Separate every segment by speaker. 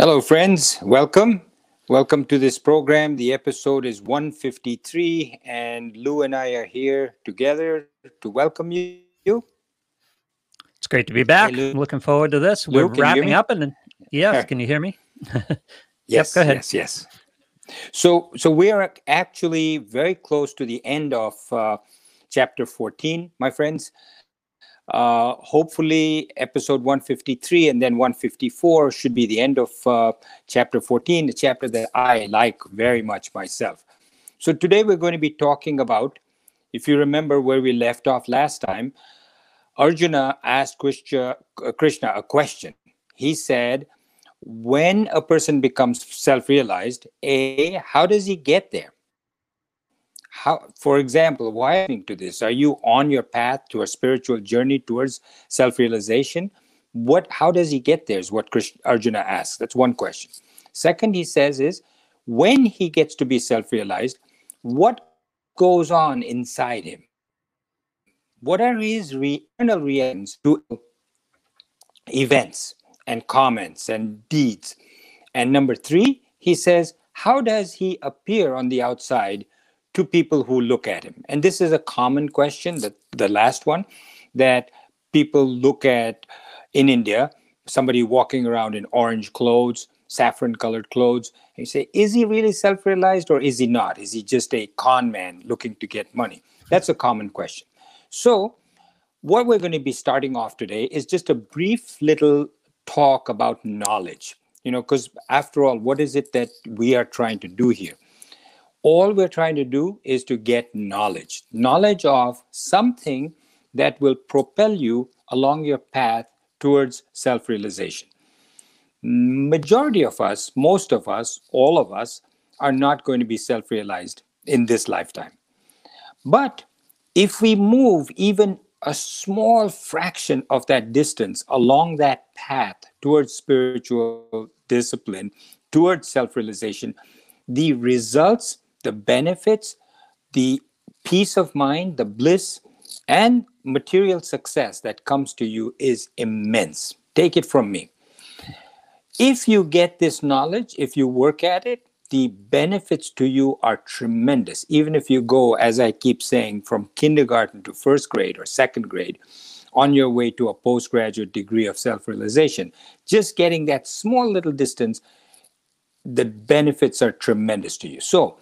Speaker 1: Hello, friends. Welcome. Welcome to this program. The episode is 153, and Lou and I are here together to welcome you.
Speaker 2: It's great to be back.
Speaker 1: Hey.
Speaker 2: Looking forward to this.
Speaker 1: Lou,
Speaker 2: We're
Speaker 1: can you hear
Speaker 2: wrapping up, and yes, can you hear me?
Speaker 1: Yes,
Speaker 2: go ahead.
Speaker 1: Yes, yes. So, so we are actually very close to the end of uh, chapter 14, my friends. Uh, hopefully, episode 153 and then 154 should be the end of uh, chapter 14, the chapter that I like very much myself. So, today we're going to be talking about, if you remember where we left off last time, Arjuna asked Krishna, Krishna a question. He said, when a person becomes self-realized a how does he get there how for example why I to this are you on your path to a spiritual journey towards self-realization? What how does he get there is what Krishna, arjuna asks. That's one question. Second he says is when he gets to be self-realized what goes on inside him? What are his internal reactions to events and comments and deeds. And number three, he says, how does he appear on the outside to people who look at him? And this is a common question, that the last one, that people look at in India, somebody walking around in orange clothes, saffron colored clothes, and you say, is he really self realized or is he not? Is he just a con man looking to get money? That's a common question. So, what we're going to be starting off today is just a brief little talk about knowledge you know because after all what is it that we are trying to do here all we're trying to do is to get knowledge knowledge of something that will propel you along your path towards self-realization. Majority of us most of us all of us are not going to be self-realized in this lifetime. But if we move even a small fraction of that distance along that path towards spiritual discipline, towards self realization, the results, the benefits, the peace of mind, the bliss, and material success that comes to you is immense. Take it from me. If you get this knowledge, if you work at it, the benefits to you are tremendous. Even if you go, as I keep saying, from kindergarten to first grade or second grade, on your way to a postgraduate degree of self realization, just getting that small little distance, the benefits are tremendous to you. So,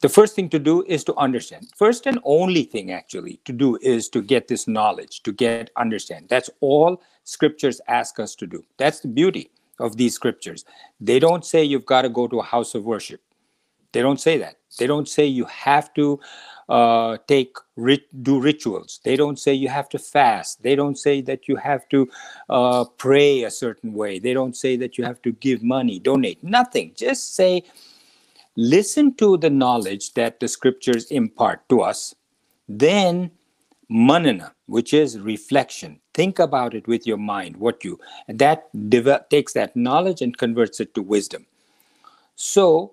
Speaker 1: the first thing to do is to understand. First and only thing, actually, to do is to get this knowledge, to get understand. That's all scriptures ask us to do. That's the beauty of these scriptures. They don't say you've got to go to a house of worship. They don't say that. They don't say you have to uh, take rit- do rituals. They don't say you have to fast. They don't say that you have to uh, pray a certain way. They don't say that you have to give money, donate. Nothing. Just say, listen to the knowledge that the scriptures impart to us. Then manana which is reflection think about it with your mind what you that takes that knowledge and converts it to wisdom so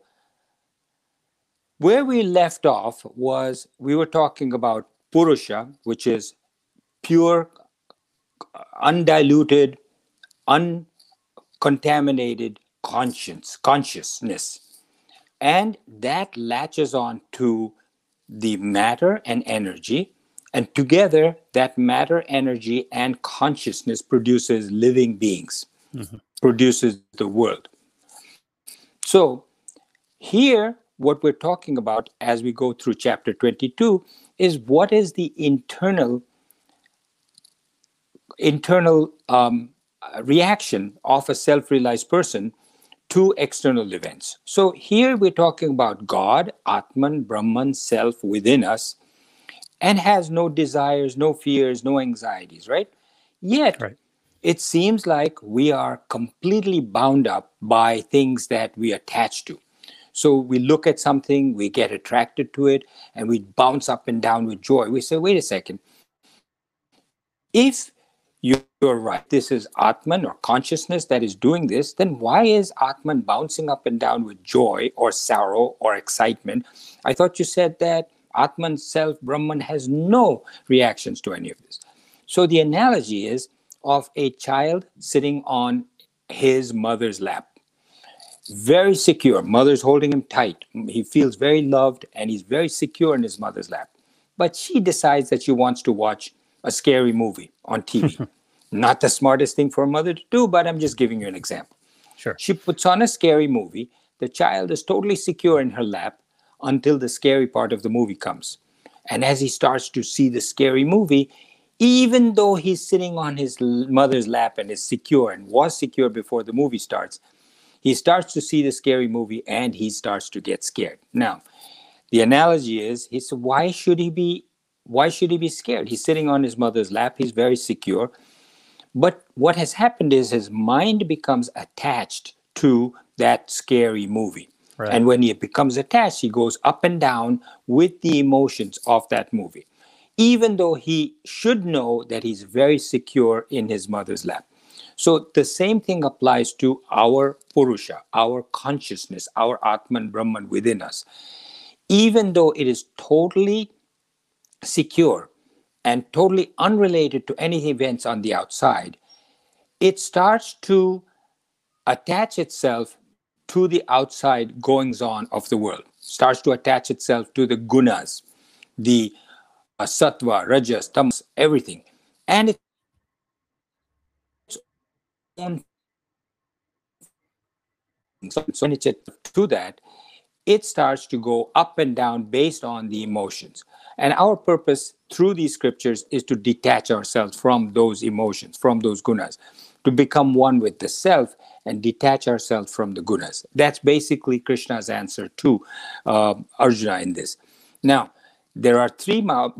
Speaker 1: where we left off was we were talking about purusha which is pure undiluted uncontaminated conscience consciousness and that latches on to the matter and energy and together, that matter, energy, and consciousness produces living beings, produces the world. So, here, what we're talking about as we go through chapter 22 is what is the internal internal um, reaction of a self-realized person to external events. So here we're talking about God, Atman, Brahman, self within us, and has no desires, no fears, no anxieties, right? Yet,
Speaker 2: Right.
Speaker 1: it seems like we are completely bound up by things that we attach to. So we look at something, we get attracted to it, and we bounce up and down with joy. We say, wait a second. If you're right, this is Atman or consciousness that is doing this, then why is Atman bouncing up and down with joy or sorrow or excitement? I thought you said that Atman, self, Brahman has no reactions to any of this. So the analogy is of a child sitting on his mother's lap. very secure. Mother's holding him tight. He feels very loved and he's very secure in his mother's lap. But she decides that she wants to watch a scary movie on TV. Not the smartest thing for a mother to do, but I'm just giving you an example.
Speaker 2: Sure.
Speaker 1: She puts on a scary movie. The child is totally secure in her lap until the scary part of the movie comes. And as he starts to see the scary movie, even though he's sitting on his mother's lap and is secure and was secure before the movie starts, he starts to see the scary movie and he starts to get scared. Now, the analogy is he said, why should he be why should he be scared? He's sitting on his mother's lap, he's very secure. But what has happened is his mind becomes attached to that scary movie. Right. And when he becomes attached, he goes up and down with the emotions of that movie, even though he should know that he's very secure in his mother's lap. So the same thing applies to our Purusha, our consciousness, our Atman Brahman within us. Even though it is totally secure and totally unrelated to any events on the outside, it starts to attach itself to the outside goings on of the world, starts to attach itself to the gunas, the uh, sattva, rajas, tamas, everything. And its own so to that, it starts to go up and down based on the emotions. And our purpose through these scriptures is to detach ourselves from those emotions, from those gunas, to become one with the self and detach ourselves from the gunas. That's basically Krishna's answer to uh, Arjuna in this. Now, there are three mo-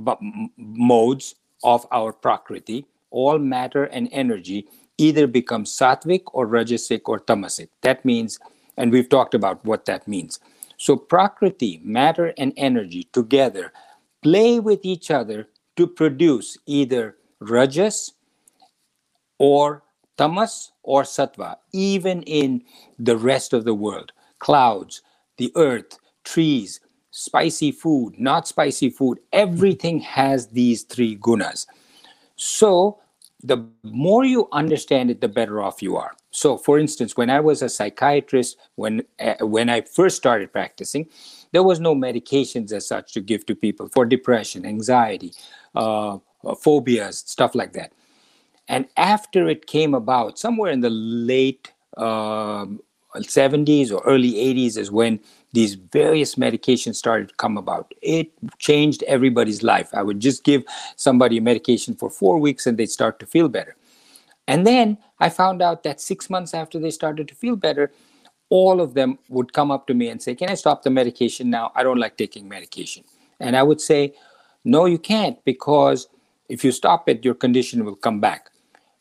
Speaker 1: modes of our prakriti, all matter and energy either become sattvic or rajasic or tamasic. That means, and we've talked about what that means. So, prakriti, matter and energy together play with each other to produce either rajas or tamas or sattva, even in the rest of the world. Clouds, the earth, trees, spicy food, not spicy food, everything has these three gunas. So, the more you understand it, the better off you are. So, for instance, when I was a psychiatrist, when uh, when I first started practicing, there was no medications as such to give to people for depression, anxiety, uh, phobias, stuff like that. And after it came about, somewhere in the late um, 70s or early 80s, is when these various medications started to come about. It changed everybody's life. I would just give somebody a medication for four weeks and they'd start to feel better. And then I found out that six months after they started to feel better, all of them would come up to me and say, Can I stop the medication now? I don't like taking medication. And I would say, No, you can't, because if you stop it, your condition will come back.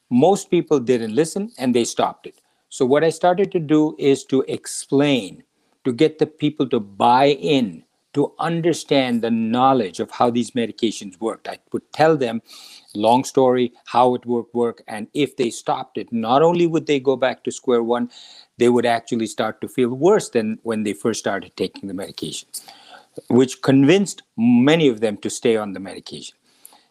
Speaker 1: Most people didn't listen and they stopped it. So, what I started to do is to explain to get the people to buy in, to understand the knowledge of how these medications worked. I would tell them, long story, how it would work. And if they stopped it, not only would they go back to square one, they would actually start to feel worse than when they first started taking the medications, which convinced many of them to stay on the medication.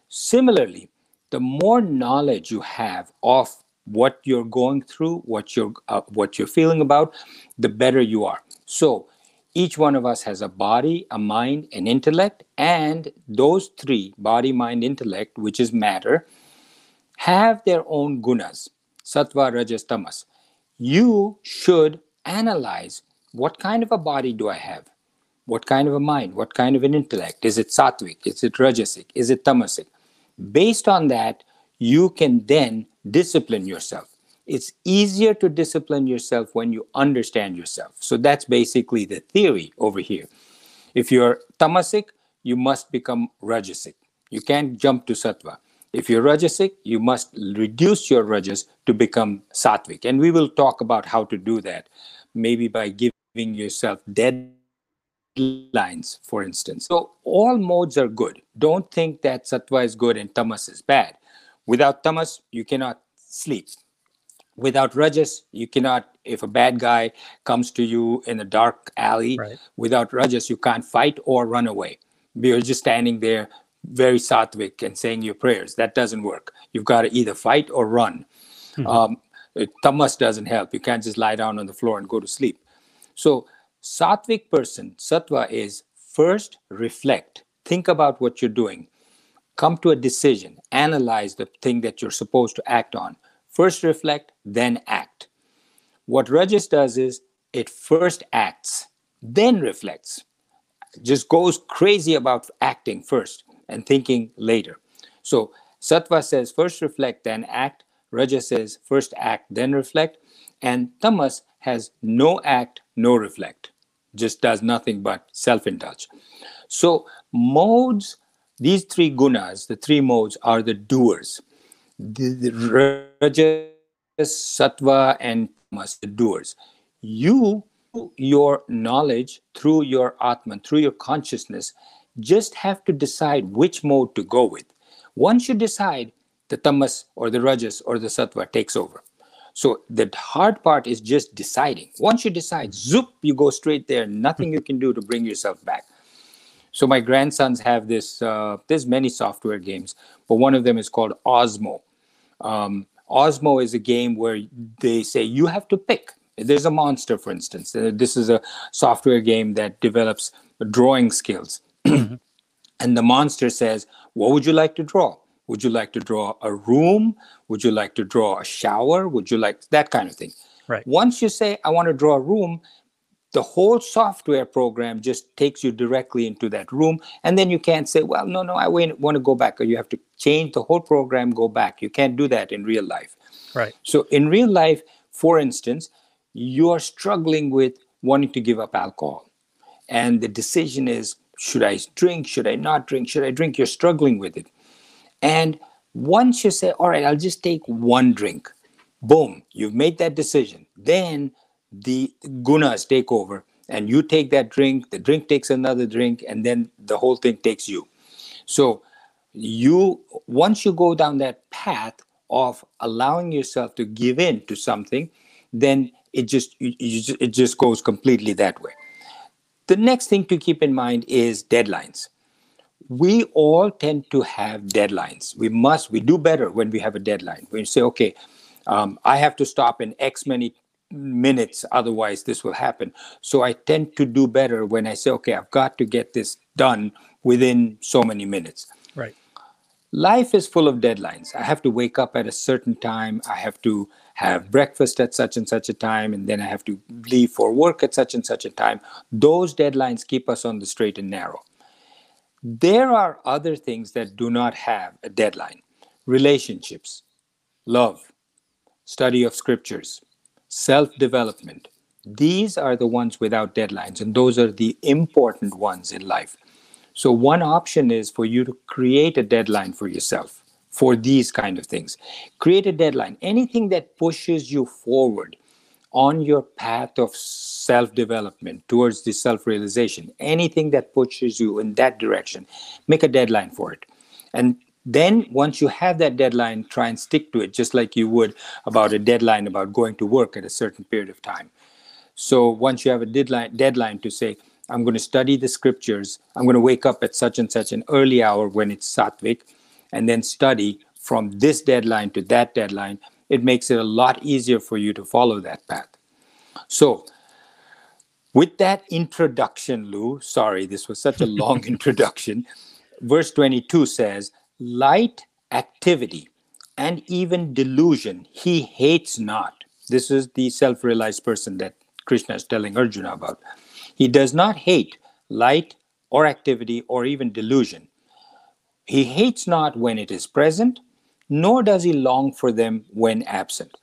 Speaker 1: Similarly, the more knowledge you have of what you're going through, what you're uh, what you're feeling about, the better you are. So each one of us has a body, a mind, an intellect, and those three body, mind, intellect, which is matter, have their own gunas sattva, rajas, tamas. You should analyze what kind of a body do I have? What kind of a mind? What kind of an intellect? Is it sattvic? Is it rajasic? Is it tamasic? Based on that, you can then discipline yourself it's easier to discipline yourself when you understand yourself. So that's basically the theory over here. If you're tamasic, you must become rajasic. You can't jump to sattva. If you're rajasic, you must reduce your rajas to become sattvic. And we will talk about how to do that, maybe by giving yourself deadlines, for instance. So all modes are good. Don't think that sattva is good and tamas is bad. Without tamas, you cannot sleep without rajas you cannot if a bad guy comes to you in a dark alley right. without rajas you can't fight or run away. You're just standing there very sattvic and saying your prayers. That doesn't work. You've got to either fight or run. Mm-hmm. um, tamas doesn't help. You can't just lie down on the floor and go to sleep. So, sattvic person, sattva is first reflect, think about what you're doing, come to a decision, analyze the thing that you're supposed to act on. First reflect, then act. What Rajas does is it first acts, then reflects, just goes crazy about acting first and thinking later. So Sattva says first reflect, then act. Rajas says first act, then reflect. And Tamas has no act, no reflect, just does nothing but self indulge. So modes, these three gunas, the three modes, are the doers. The, the Rajas, Sattva, and Tamas, the doers. You, your knowledge through your Atman, through your consciousness, just have to decide which mode to go with. Once you decide, the tamas or the rajas or the sattva takes over. So the hard part is just deciding. Once you decide, zoop, you go straight there. Nothing you can do to bring yourself back. So my grandsons have this. Uh, there's many software games, but one of them is called Osmo. Um, Osmo is a game where they say you have to pick. There's a monster, for instance. Uh, this is a software game that develops drawing skills. and the monster says, What would you like to draw? Would you like to draw a room? Would you like to draw a shower? Would you like that kind of thing?
Speaker 2: Right.
Speaker 1: Once you say, I want to draw a room, the whole software program just takes you directly into that room. And then you can't say, well, no, no, I want to go back. Or you have to change the whole program, go back. You can't do that in real life.
Speaker 2: Right.
Speaker 1: So in real life, for instance, you're struggling with wanting to give up alcohol. And the decision is, should I drink? Should I not drink? Should I drink? You're struggling with it. And once you say, all right, I'll just take one drink, boom, you've made that decision. Then the gunas take over and you take that drink, the drink takes another drink, and then the whole thing takes you. So you once you go down that path of allowing yourself to give in to something, then it just, it just goes completely that way. The next thing to keep in mind is deadlines. We all tend to have deadlines. We must, we do better when we have a deadline. When you say, okay, um, I have to stop in X many minutes, otherwise this will happen. So I tend to do better when I say, okay, I've got to get this done within so many minutes.
Speaker 2: Right.
Speaker 1: Life is full of deadlines. I have to wake up at a certain time. I have to have breakfast at such and such a time, and then I have to leave for work at such and such a time. Those deadlines keep us on the straight and narrow. There are other things that do not have a deadline relationships, love, study of scriptures, self development. These are the ones without deadlines, and those are the important ones in life. So, one option is for you to create a deadline for yourself for these kind of things. Create a deadline. Anything that pushes you forward on your path of self development towards the self realization, anything that pushes you in that direction, make a deadline for it. And then once you have that deadline, try and stick to it, just like you would about a deadline about going to work at a certain period of time. So once you have a deadline, deadline to say, I'm going to study the scriptures, I'm going to wake up at such and such an early hour when it's sattvic, and then study from this deadline to that deadline, it makes it a lot easier for you to follow that path. So, with that introduction, Lou, sorry, this was such a long introduction. Verse 22 says, Light activity and even delusion he hates not. This is the self realized person that Krishna is telling Arjuna about. He does not hate light or activity or even delusion. He hates not when it is present, nor does he long for them when absent.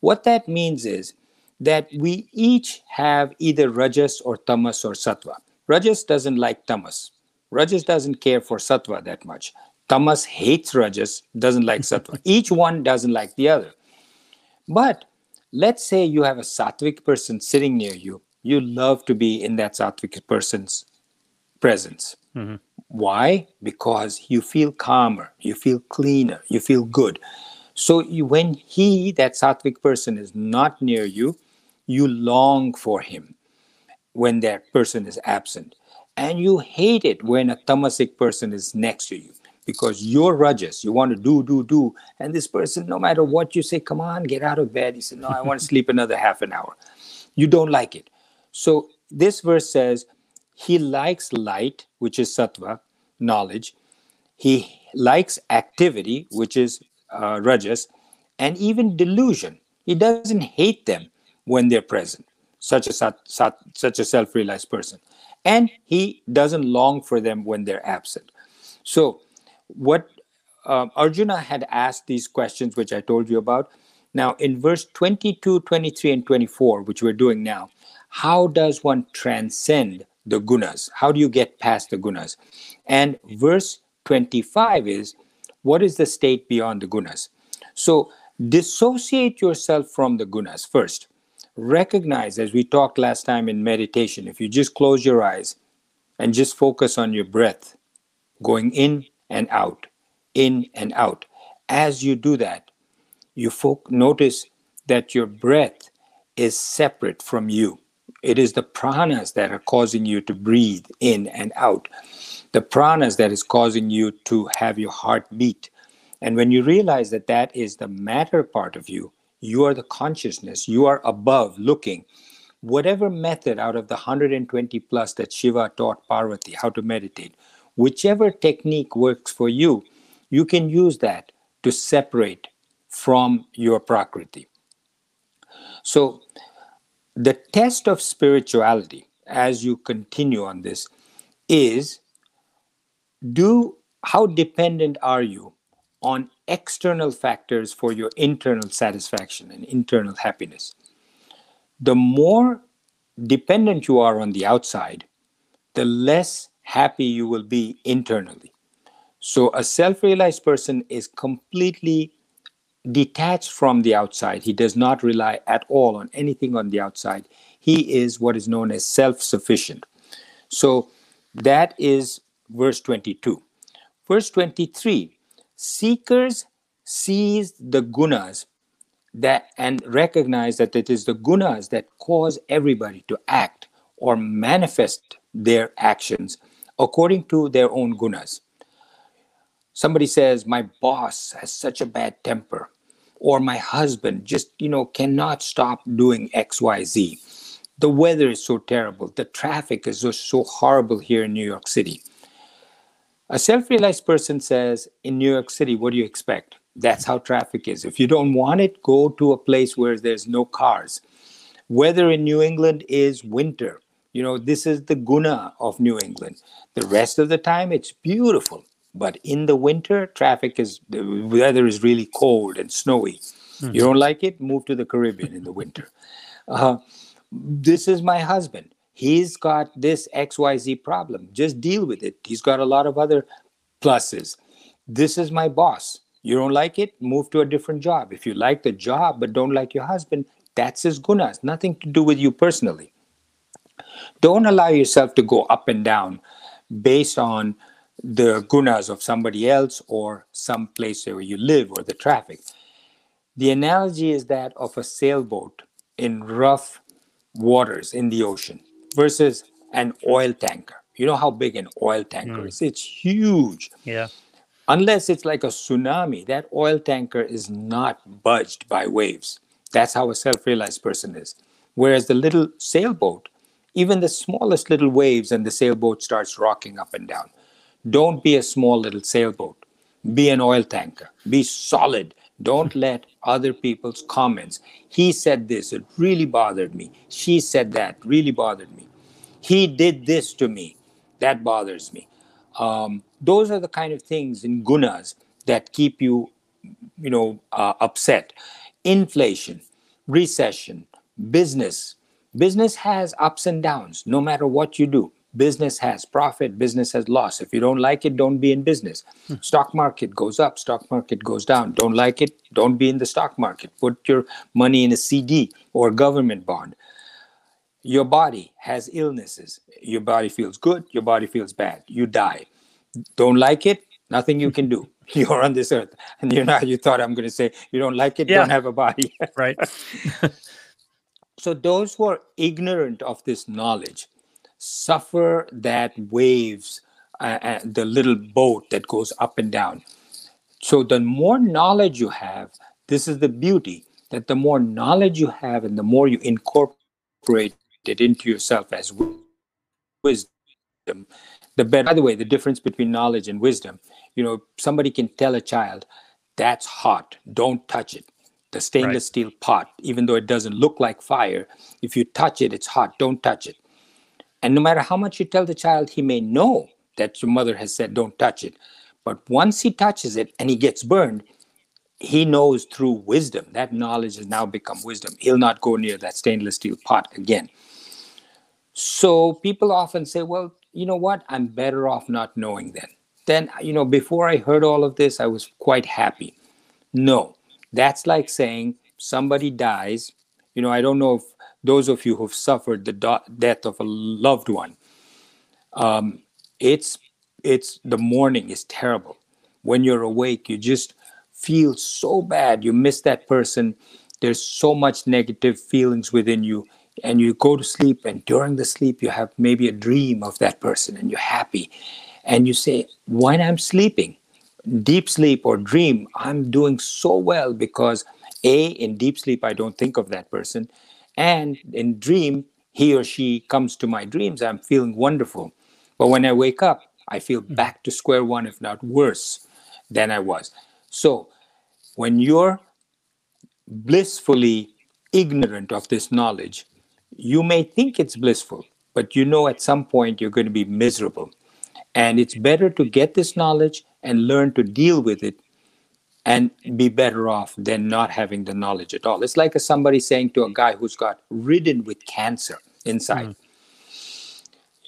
Speaker 1: What that means is that we each have either rajas or tamas or sattva. Rajas doesn't like tamas. Rajas doesn't care for sattva that much. Tamas hates rajas, doesn't like sattva. each one doesn't like the other. But let's say you have a sattvic person sitting near you. You love to be in that sattvic person's presence. Mm-hmm. Why? Because you feel calmer, you feel cleaner, you feel good. So you, when he, that sattvic person, is not near you, you long for him when that person is absent. And you hate it when a tamasic person is next to you because you're rajas. You want to do, do, do. And this person, no matter what you say, come on, get out of bed. He said, no, I want to sleep another half an hour. You don't like it. So this verse says he likes light, which is sattva, knowledge. He likes activity, which is uh, rajas, and even delusion. He doesn't hate them when they're present, such a sat, sat, such a self-realized person, and he doesn't long for them when they're absent. So, what uh, Arjuna had asked these questions, which I told you about. Now, in verse 22, 23, and 24, which we're doing now, how does one transcend the gunas? How do you get past the gunas? And verse 25 is what is the state beyond the gunas? So, dissociate yourself from the gunas first. Recognize, as we talked last time in meditation, if you just close your eyes and just focus on your breath going in and out, in and out. As you do that, you folk notice that your breath is separate from you. It is the pranas that are causing you to breathe in and out. The pranas that is causing you to have your heart beat. And when you realize that that is the matter part of you, you are the consciousness, you are above looking. Whatever method out of the 120 plus that Shiva taught Parvati how to meditate, whichever technique works for you, you can use that to separate from your prakriti. So, the test of spirituality as you continue on this is do how dependent are you on external factors for your internal satisfaction and internal happiness the more dependent you are on the outside the less happy you will be internally so a self realized person is completely detached from the outside. He does not rely at all on anything on the outside. He is what is known as self sufficient. So that is verse 22. Verse 23 Seekers seize the gunas that and recognize that it is the gunas that cause everybody to act or manifest their actions according to their own gunas. Somebody says my boss has such a bad temper or my husband just you know cannot stop doing xyz the weather is so terrible. The traffic is just so horrible here in new york city. A self-realized person says in new york city what do you expect? That's how traffic is. If you don't want it go to a place where there's no cars. Weather in new england is winter you know this is the guna of new england the rest of the time it's beautiful but in the winter, traffic is the weather is really cold and snowy. Mm-hmm. You don't like it? Move to the Caribbean in the winter. Uh, this is my husband. He's got this XYZ problem. Just deal with it. He's got a lot of other pluses. This is my boss. You don't like it? Move to a different job. If you like the job but don't like your husband, that's his gunas. Nothing to do with you personally. Don't allow yourself to go up and down based on the gunas of somebody else or some place where you live or the traffic. The analogy is that of a sailboat in rough waters in the ocean versus an oil tanker. You know how big an oil tanker mm. is? It's huge.
Speaker 2: Yeah.
Speaker 1: Unless it's like a tsunami, that oil tanker is not budged by waves. That's how a self realized person is. Whereas the little sailboat, even the smallest little waves and the sailboat starts rocking up and down. Don't be a small little sailboat. Be an oil tanker. Be solid. Don't let other people's comments. He said this, it really bothered me. She said that, really bothered me. He did this to me, that bothers me. Um, those are the kind of things in gunas that keep you, you know, uh, upset. Inflation, recession, business. Business has ups and downs, no matter what you do. Business has profit business has loss. If you don't like it don't be in business. Hmm. stock market goes up stock market goes down. Don't like it don't be in the stock market. Put your money in a cd or government bond. Your body has illnesses. Your body feels good your body feels bad. You die. Don't like it nothing you can do. You're on this earth. And you're not you thought i'm going to say you don't like it yeah. don't have a body.
Speaker 2: Right
Speaker 1: so those who are ignorant of this knowledge suffer that waves, uh, uh, the little boat that goes up and down. So, the more knowledge you have, this is the beauty that the more knowledge you have and the more you incorporate it into yourself as wisdom, the better. By the way, the difference between knowledge and wisdom, you know, somebody can tell a child, that's hot, don't touch it. The stainless right. steel pot, even though it doesn't look like fire, if you touch it, it's hot, don't touch it. And no matter how much you tell the child, he may know that your mother has said, don't touch it. But once he touches it and he gets burned, he knows through wisdom. That knowledge has now become wisdom. He'll not go near that stainless steel pot again. So people often say, well, you know what? I'm better off not knowing then. Then, you know, before I heard all of this, I was quite happy. No, that's like saying somebody dies. You know, I don't know if those of you who've suffered the do- death of a loved one, um, it's it's the mourning is terrible. When you're awake, you just feel so bad. You miss that person. There's so much negative feelings within you. And you go to sleep, and during the sleep, you have maybe a dream of that person, and you're happy. And you say, When I'm sleeping, deep sleep or dream, I'm doing so well because A, in deep sleep, I don't think of that person. And in dream, he or she comes to my dreams, I'm feeling wonderful. But when I wake up, I feel hmm. back to square one, if not worse than I was. So when you're blissfully ignorant of this knowledge, you may think it's blissful, but you know at some point you're going to be miserable. And it's better to get this knowledge and learn to deal with it and be better off than not having the knowledge at all. It's like a, somebody saying to a guy who's got ridden with cancer inside. Mm.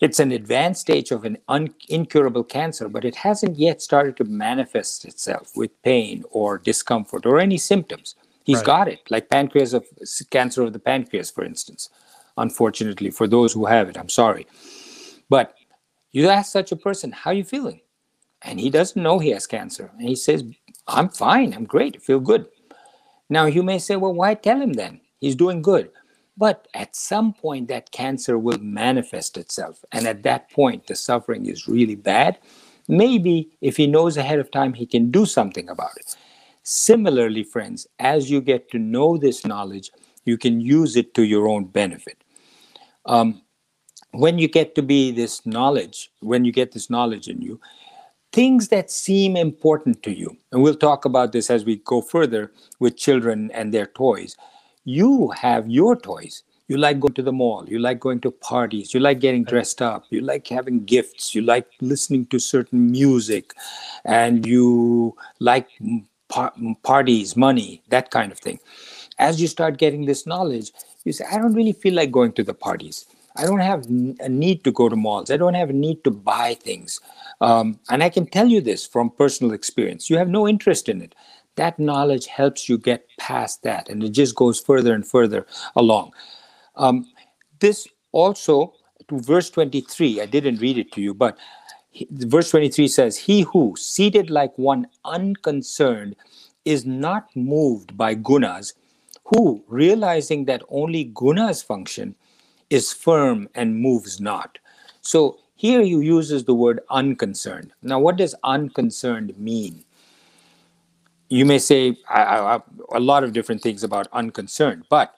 Speaker 1: It's an advanced stage of an un- incurable cancer, but it hasn't yet started to manifest itself with pain or discomfort or any symptoms. He's right. got it, like pancreas of cancer of the pancreas, for instance. Unfortunately, for those who have it, I'm sorry. But you ask such a person, "How are you feeling?" And he doesn't know he has cancer, and he says, "I'm fine. I'm great. I feel good." Now you may say, "Well, why tell him then? He's doing good." But at some point, that cancer will manifest itself. And at that point, the suffering is really bad. Maybe if he knows ahead of time, he can do something about it. Similarly, friends, as you get to know this knowledge, you can use it to your own benefit. Um, when you get to be this knowledge, when you get this knowledge in you, things that seem important to you, and we'll talk about this as we go further with children and their toys you have your toys. You like going to the mall. You like going to parties. You like getting dressed up. You like having gifts. You like listening to certain music. And you like par- parties, money, that kind of thing. As you start getting this knowledge, you say, I don't really feel like going to the parties. I don't have a need to go to malls. I don't have a need to buy things. Um, and I can tell you this from personal experience. You have no interest in it that knowledge helps you get past that and it just goes further and further along um, this also to verse 23 i didn't read it to you but he, verse 23 says he who seated like one unconcerned is not moved by gunas who realizing that only gunas function is firm and moves not. So here he uses the word unconcerned. Now what does unconcerned mean? You may say I, I, a lot of different things about unconcerned, but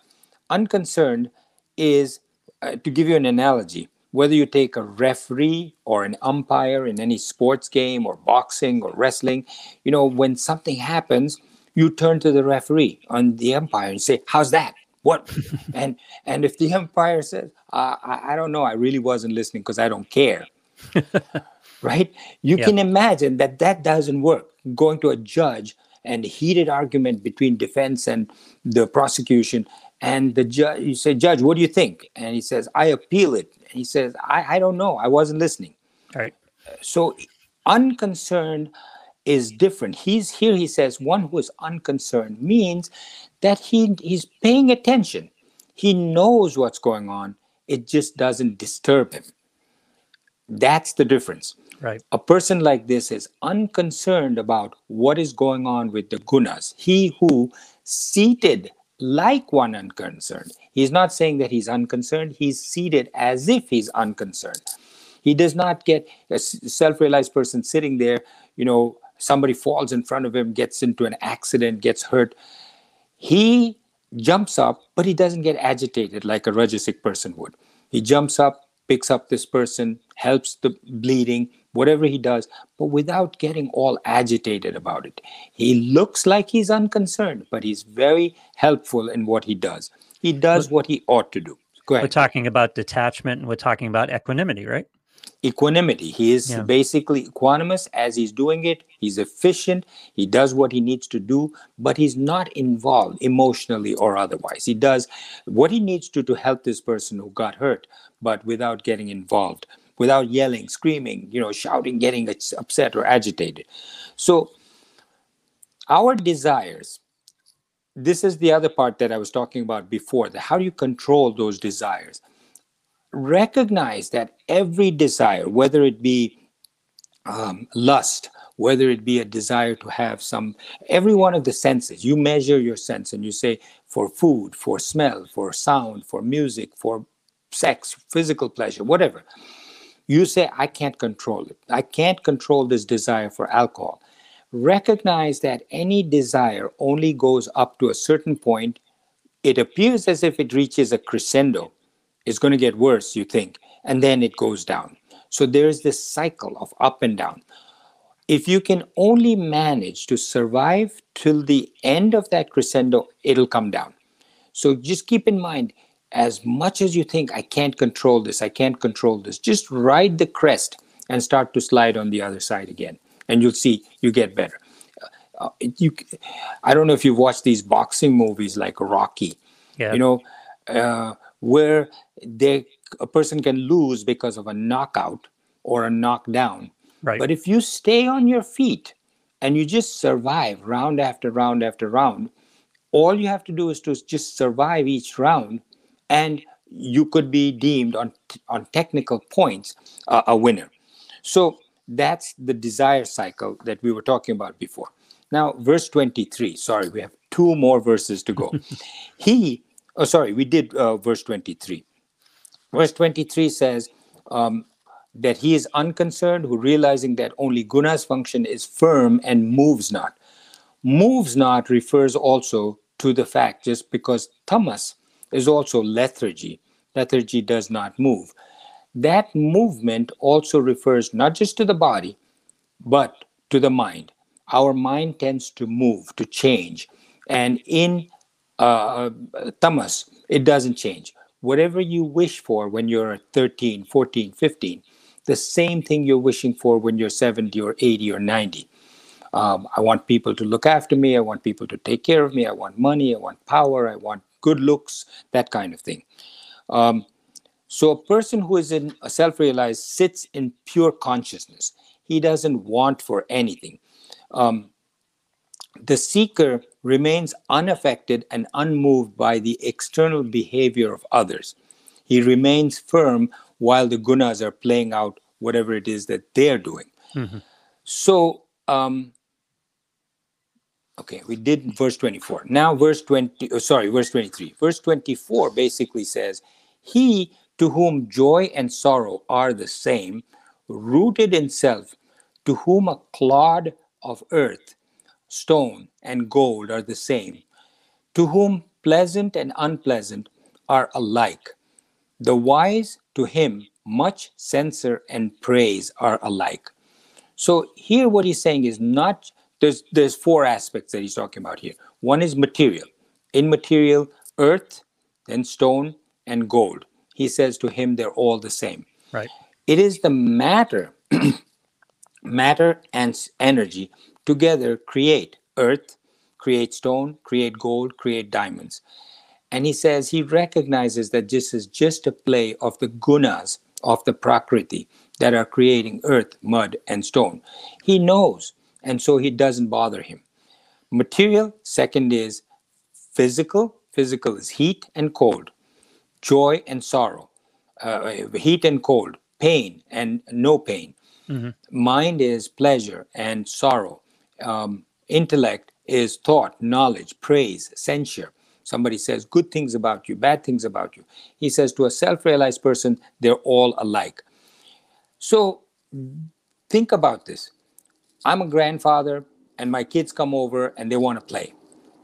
Speaker 1: unconcerned is, uh, to give you an analogy, whether you take a referee or an umpire in any sports game or boxing or wrestling, you know, when something happens, you turn to the referee on the umpire and say, "How's that? What?" and and if the umpire says, uh, I, "I don't know, I really wasn't listening because I don't care," right? You can imagine that that doesn't work. Going to a judge and heated argument between defense and the prosecution. And the judge, you say, Judge, what do you think? And he says, I appeal it. And he says, I, I don't know. I wasn't listening.
Speaker 2: All right.
Speaker 1: So unconcerned is different. He's here, he says, one who is unconcerned means that he, he's paying attention. He knows what's going on. It just doesn't disturb him. That's the difference.
Speaker 2: Right.
Speaker 1: A person like this is unconcerned about what is going on with the gunas. He who seated like one unconcerned. He's not saying that he's unconcerned, he's seated as if he's unconcerned. He does not get a self realized person sitting there, you know, somebody falls in front of him, gets into an accident, gets hurt. He jumps up, but he doesn't get agitated like a rajasic person would. He jumps up, picks up this person, helps the bleeding, whatever he does, but without getting all agitated about it. He looks like he's unconcerned, but he's very helpful in what he does. He does what he ought to do. Go ahead.
Speaker 2: We're talking about detachment and we're talking about equanimity, right?
Speaker 1: Equanimity. He is
Speaker 2: Yeah.
Speaker 1: basically equanimous as he's doing it. He's efficient. He does what he needs to do, but he's not involved emotionally or otherwise. He does what he needs to to help this person who got hurt, but without getting involved, without yelling, screaming, you know, shouting, getting upset or agitated. So, our desires. This is the other part that I was talking about before. The how do you control those desires? Recognize that every desire, whether it be um, lust, whether it be a desire to have some, every one of the senses, you measure your sense and you say for food, for smell, for sound, for music, for sex, physical pleasure, whatever. You say, I can't control it. I can't control this desire for alcohol. Recognize that any desire only goes up to a certain point. It appears as if it reaches a crescendo it's going to get worse, you think, and then it goes down. So there's this cycle of up and down. If you can only manage to survive till the end of that crescendo, it'll come down. So just keep in mind, as much as you think, I can't control this, I can't control this, just ride the crest and start to slide on the other side again. And you'll see you get better. Uh, you, I don't know if you've watched these boxing movies like Rocky.
Speaker 2: Yeah.
Speaker 1: You know, uh, where they a person can lose because of a knockout or a knockdown.
Speaker 2: Right.
Speaker 1: But if you stay on your feet and you just survive round after round after round, all you have to do is to just survive each round, and you could be deemed on on technical points uh, a winner. So that's the desire cycle that we were talking about before. Now, verse 23. Sorry, we have two more verses to go. he, oh, sorry, we did uh, verse 23. Verse 23 says um, that he is unconcerned, who realizing that only guna's function is firm and moves not. Moves not refers also to the fact just because tamas is also lethargy. Lethargy does not move. That movement also refers not just to the body, but to the mind. Our mind tends to move, to change. And in uh, tamas, it doesn't change. Whatever you wish for when you're 13, 14, 15, the same thing you're wishing for when you're 70 or 80 or 90. Um, I want people to look after me. I want people to take care of me. I want money. I want power. I want good looks, that kind of thing. Um, so a person who is in a self-realized sits in pure consciousness. He doesn't want for anything. Um, the seeker remains unaffected and unmoved by the external behavior of others. He remains firm while the gunas are playing out whatever it is that they're doing.
Speaker 2: Mhm.
Speaker 1: So, um, okay, we did verse 24. Now, verse 20, oh, sorry, verse 23. Verse 24 basically says, He to whom joy and sorrow are the same, rooted in self, to whom a clod of earth, stone, and gold are the same, to whom pleasant and unpleasant are alike. The wise to him much censure and praise are alike. So here what he's saying is not there's there's four aspects that he's talking about here. One is material. Immaterial, earth, then stone and gold. He says to him they're all the same.
Speaker 2: Right.
Speaker 1: It is the matter, matter and energy together create earth, create stone, create gold, create diamonds. And he says he recognizes that this is just a play of the gunas of the prakriti that are creating earth, mud, and stone. He knows, and so he doesn't bother him. Material, second is physical. Physical is heat and cold, joy and sorrow, uh, heat and cold, pain and no pain. Mind is pleasure and sorrow. Um, intellect is thought, knowledge, praise, censure. Somebody says good things about you, bad things about you. He says to a self realized person, they're all alike. So think about this. I'm a grandfather, and my kids come over and they want to play.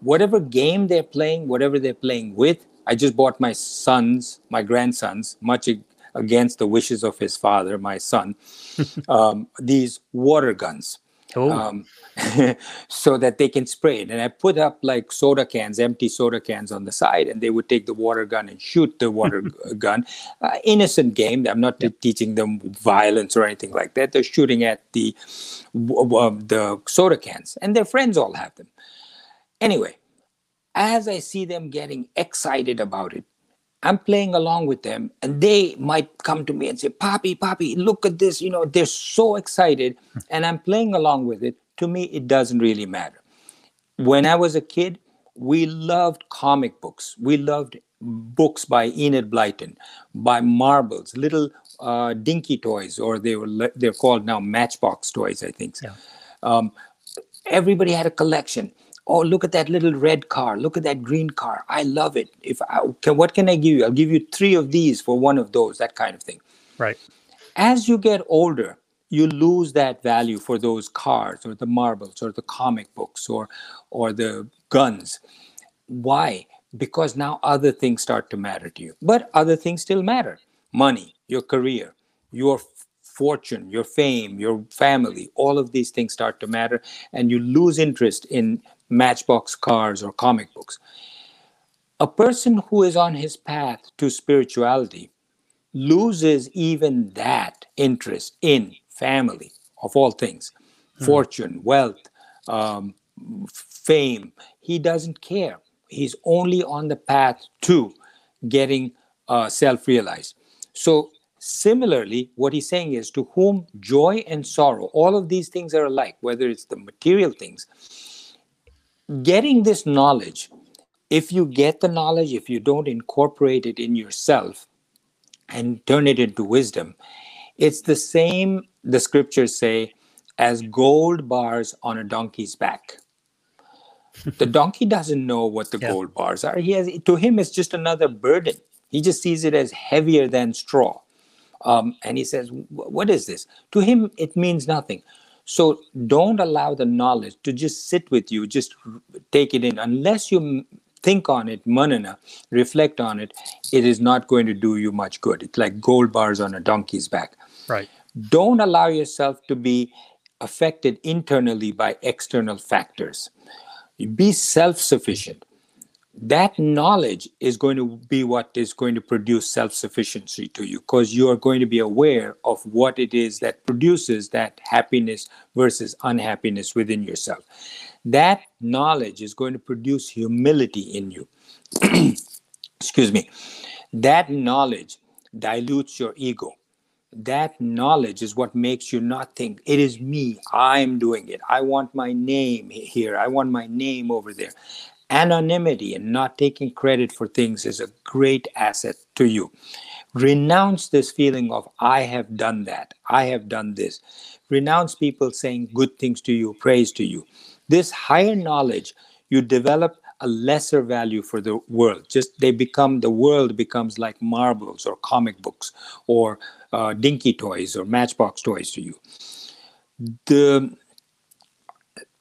Speaker 1: Whatever game they're playing, whatever they're playing with, I just bought my sons, my grandsons, much against the wishes of his father, my son, um, these water guns.
Speaker 2: Oh,
Speaker 1: Um, so that they can spray it. And I put up like soda cans, empty soda cans on the side, and they would take the water gun and shoot the water gun. Uh, innocent game. I'm not teaching them violence or anything like that. They're shooting at the w- the soda cans, and their friends all have them. Anyway, as I see them getting excited about it, I'm playing along with them, and they might come to me and say, Poppy, Poppy, look at this. You know, they're so excited, and I'm playing along with it. To me, it doesn't really matter. When I was a kid, we loved comic books. We loved books by Enid Blyton, by Marbles, little uh, dinky toys, or they were they're called now Matchbox toys, I think.
Speaker 2: Yeah.
Speaker 1: Um, everybody had a collection. Oh, look at that little red car. Look at that green car. I love it. If I can, what can I give you? I'll give you three of these for one of those. That kind of thing.
Speaker 2: right.
Speaker 1: As you get older, you lose that value for those cars or the marbles or the comic books or or the guns. Why? Because now other things start to matter to you. But other things still matter. Money, your career, your fortune, your fame, your family, all of these things start to matter and you lose interest in matchbox cars or comic books. A person who is on his path to spirituality loses even that interest in family of all things. Fortune wealth um, fame. He doesn't care. He's only on the path to getting uh, self-realized. So similarly what he's saying is to whom joy and sorrow all of these things are alike whether it's the material things getting this knowledge if you get the knowledge if you don't incorporate it in yourself and turn it into wisdom. It's the same, the scriptures say, as gold bars on a donkey's back. the donkey doesn't know what the
Speaker 2: Yeah.
Speaker 1: gold bars are. He has, to him, it's just another burden. He just sees it as heavier than straw. Um, and he says, What is this? To him, it means nothing. So don't allow the knowledge to just sit with you, just take it in. Unless you think on it, manana, reflect on it, it is not going to do you much good. It's like gold bars on a donkey's back.
Speaker 2: Right.
Speaker 1: Don't allow yourself to be affected internally by external factors. Be self sufficient. That knowledge is going to be what is going to produce self sufficiency to you because you are going to be aware of what it is that produces that happiness versus unhappiness within yourself. That knowledge is going to produce humility in you. Excuse me. That knowledge dilutes your ego that knowledge is what makes you not think it is me i'm doing it i want my name here i want my name over there anonymity and not taking credit for things is a great asset to you. Renounce this feeling of i have done that. I have done this. Renounce people saying good things to you praise to you. This higher knowledge you develop a lesser value for the world. Just they become the world becomes like marbles or comic books or uh, dinky toys or matchbox toys to you. The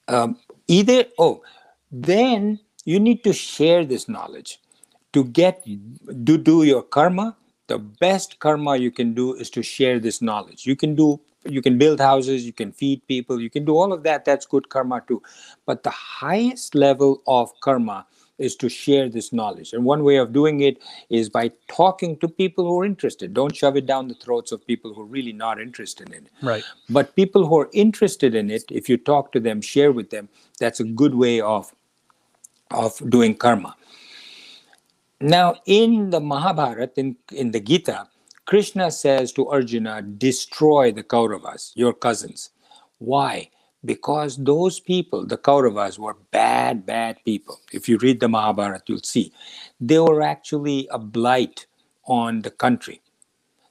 Speaker 1: um, either oh then you need to share this knowledge. To get to do your karma the best karma you can do is to share this knowledge. You can do you can build houses you can feed people you can do all of that that's good karma too. But the highest level of karma is to share this knowledge. And one way of doing it is by talking to people who are interested. Don't shove it down the throats of people who are really not interested in it.
Speaker 2: Right.
Speaker 1: but people who are interested in it if you talk to them share with them that's a good way of of doing karma. Now in the mahabharata in, in the gita krishna says to arjuna destroy the kauravas your cousins. Why? Because those people the kauravas were bad bad people. If you read the mahabharata you'll see. They were actually a blight on the country.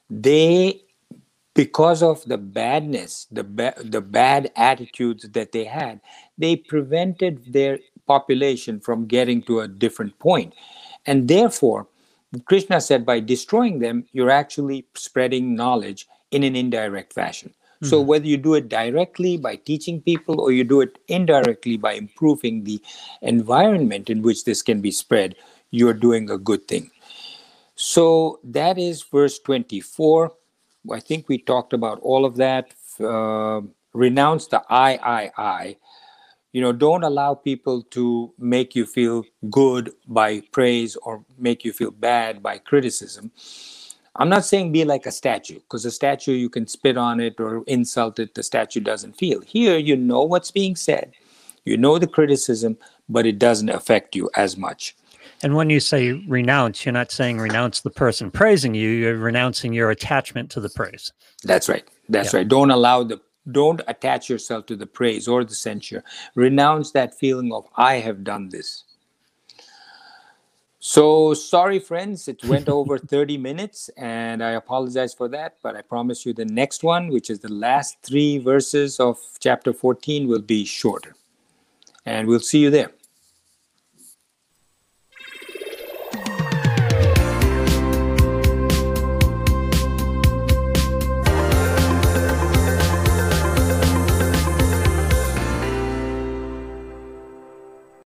Speaker 1: They because of the badness the ba- the bad attitudes that they had they prevented their population from getting to a different point and therefore krishna said by destroying them you're actually spreading knowledge in an indirect fashion so whether you do it directly by teaching people or you do it indirectly by improving the environment in which this can be spread you're doing a good thing. So that is verse 24. I think we talked about all of that. Uh, renounce the I, I, I. You know, don't allow people to make you feel good by praise or make you feel bad by criticism. I'm not saying be like a statue, because a statue you can spit on it or insult it, the statue doesn't feel. Here, you know what's being said, you know the criticism, but it doesn't affect you as much.
Speaker 2: And when you say renounce, you're not saying renounce the person praising you, you're renouncing your attachment to the praise.
Speaker 1: That's right. That's yeah. right. Don't allow the don't attach yourself to the praise or the censure. Renounce that feeling of I have done this. So sorry, friends, it went over 30 minutes, and I apologize for that. But I promise you the next one, which is the last three verses of chapter 14, will be shorter. And we'll see you there.